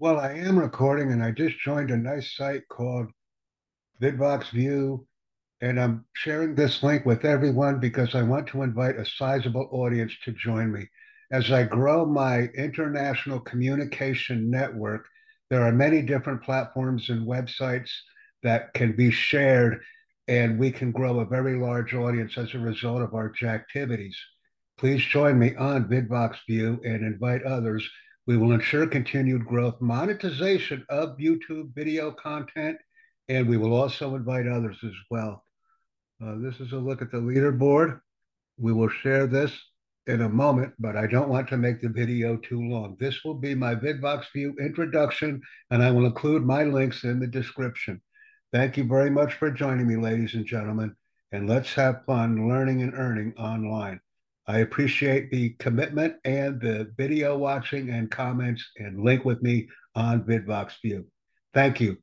Well, I am recording and I just joined a nice site called VidBox View. And I'm sharing this link with everyone because I want to invite a sizable audience to join me. As I grow my international communication network, there are many different platforms and websites that can be shared, and we can grow a very large audience as a result of our activities. Please join me on VidBox View and invite others we will ensure continued growth, monetization of YouTube video content, and we will also invite others as well. Uh, this is a look at the leaderboard. We will share this in a moment, but I don't want to make the video too long. This will be my VidVox View introduction, and I will include my links in the description. Thank you very much for joining me, ladies and gentlemen, and let's have fun learning and earning online. I appreciate the commitment and the video watching and comments and link with me on VidVox View. Thank you.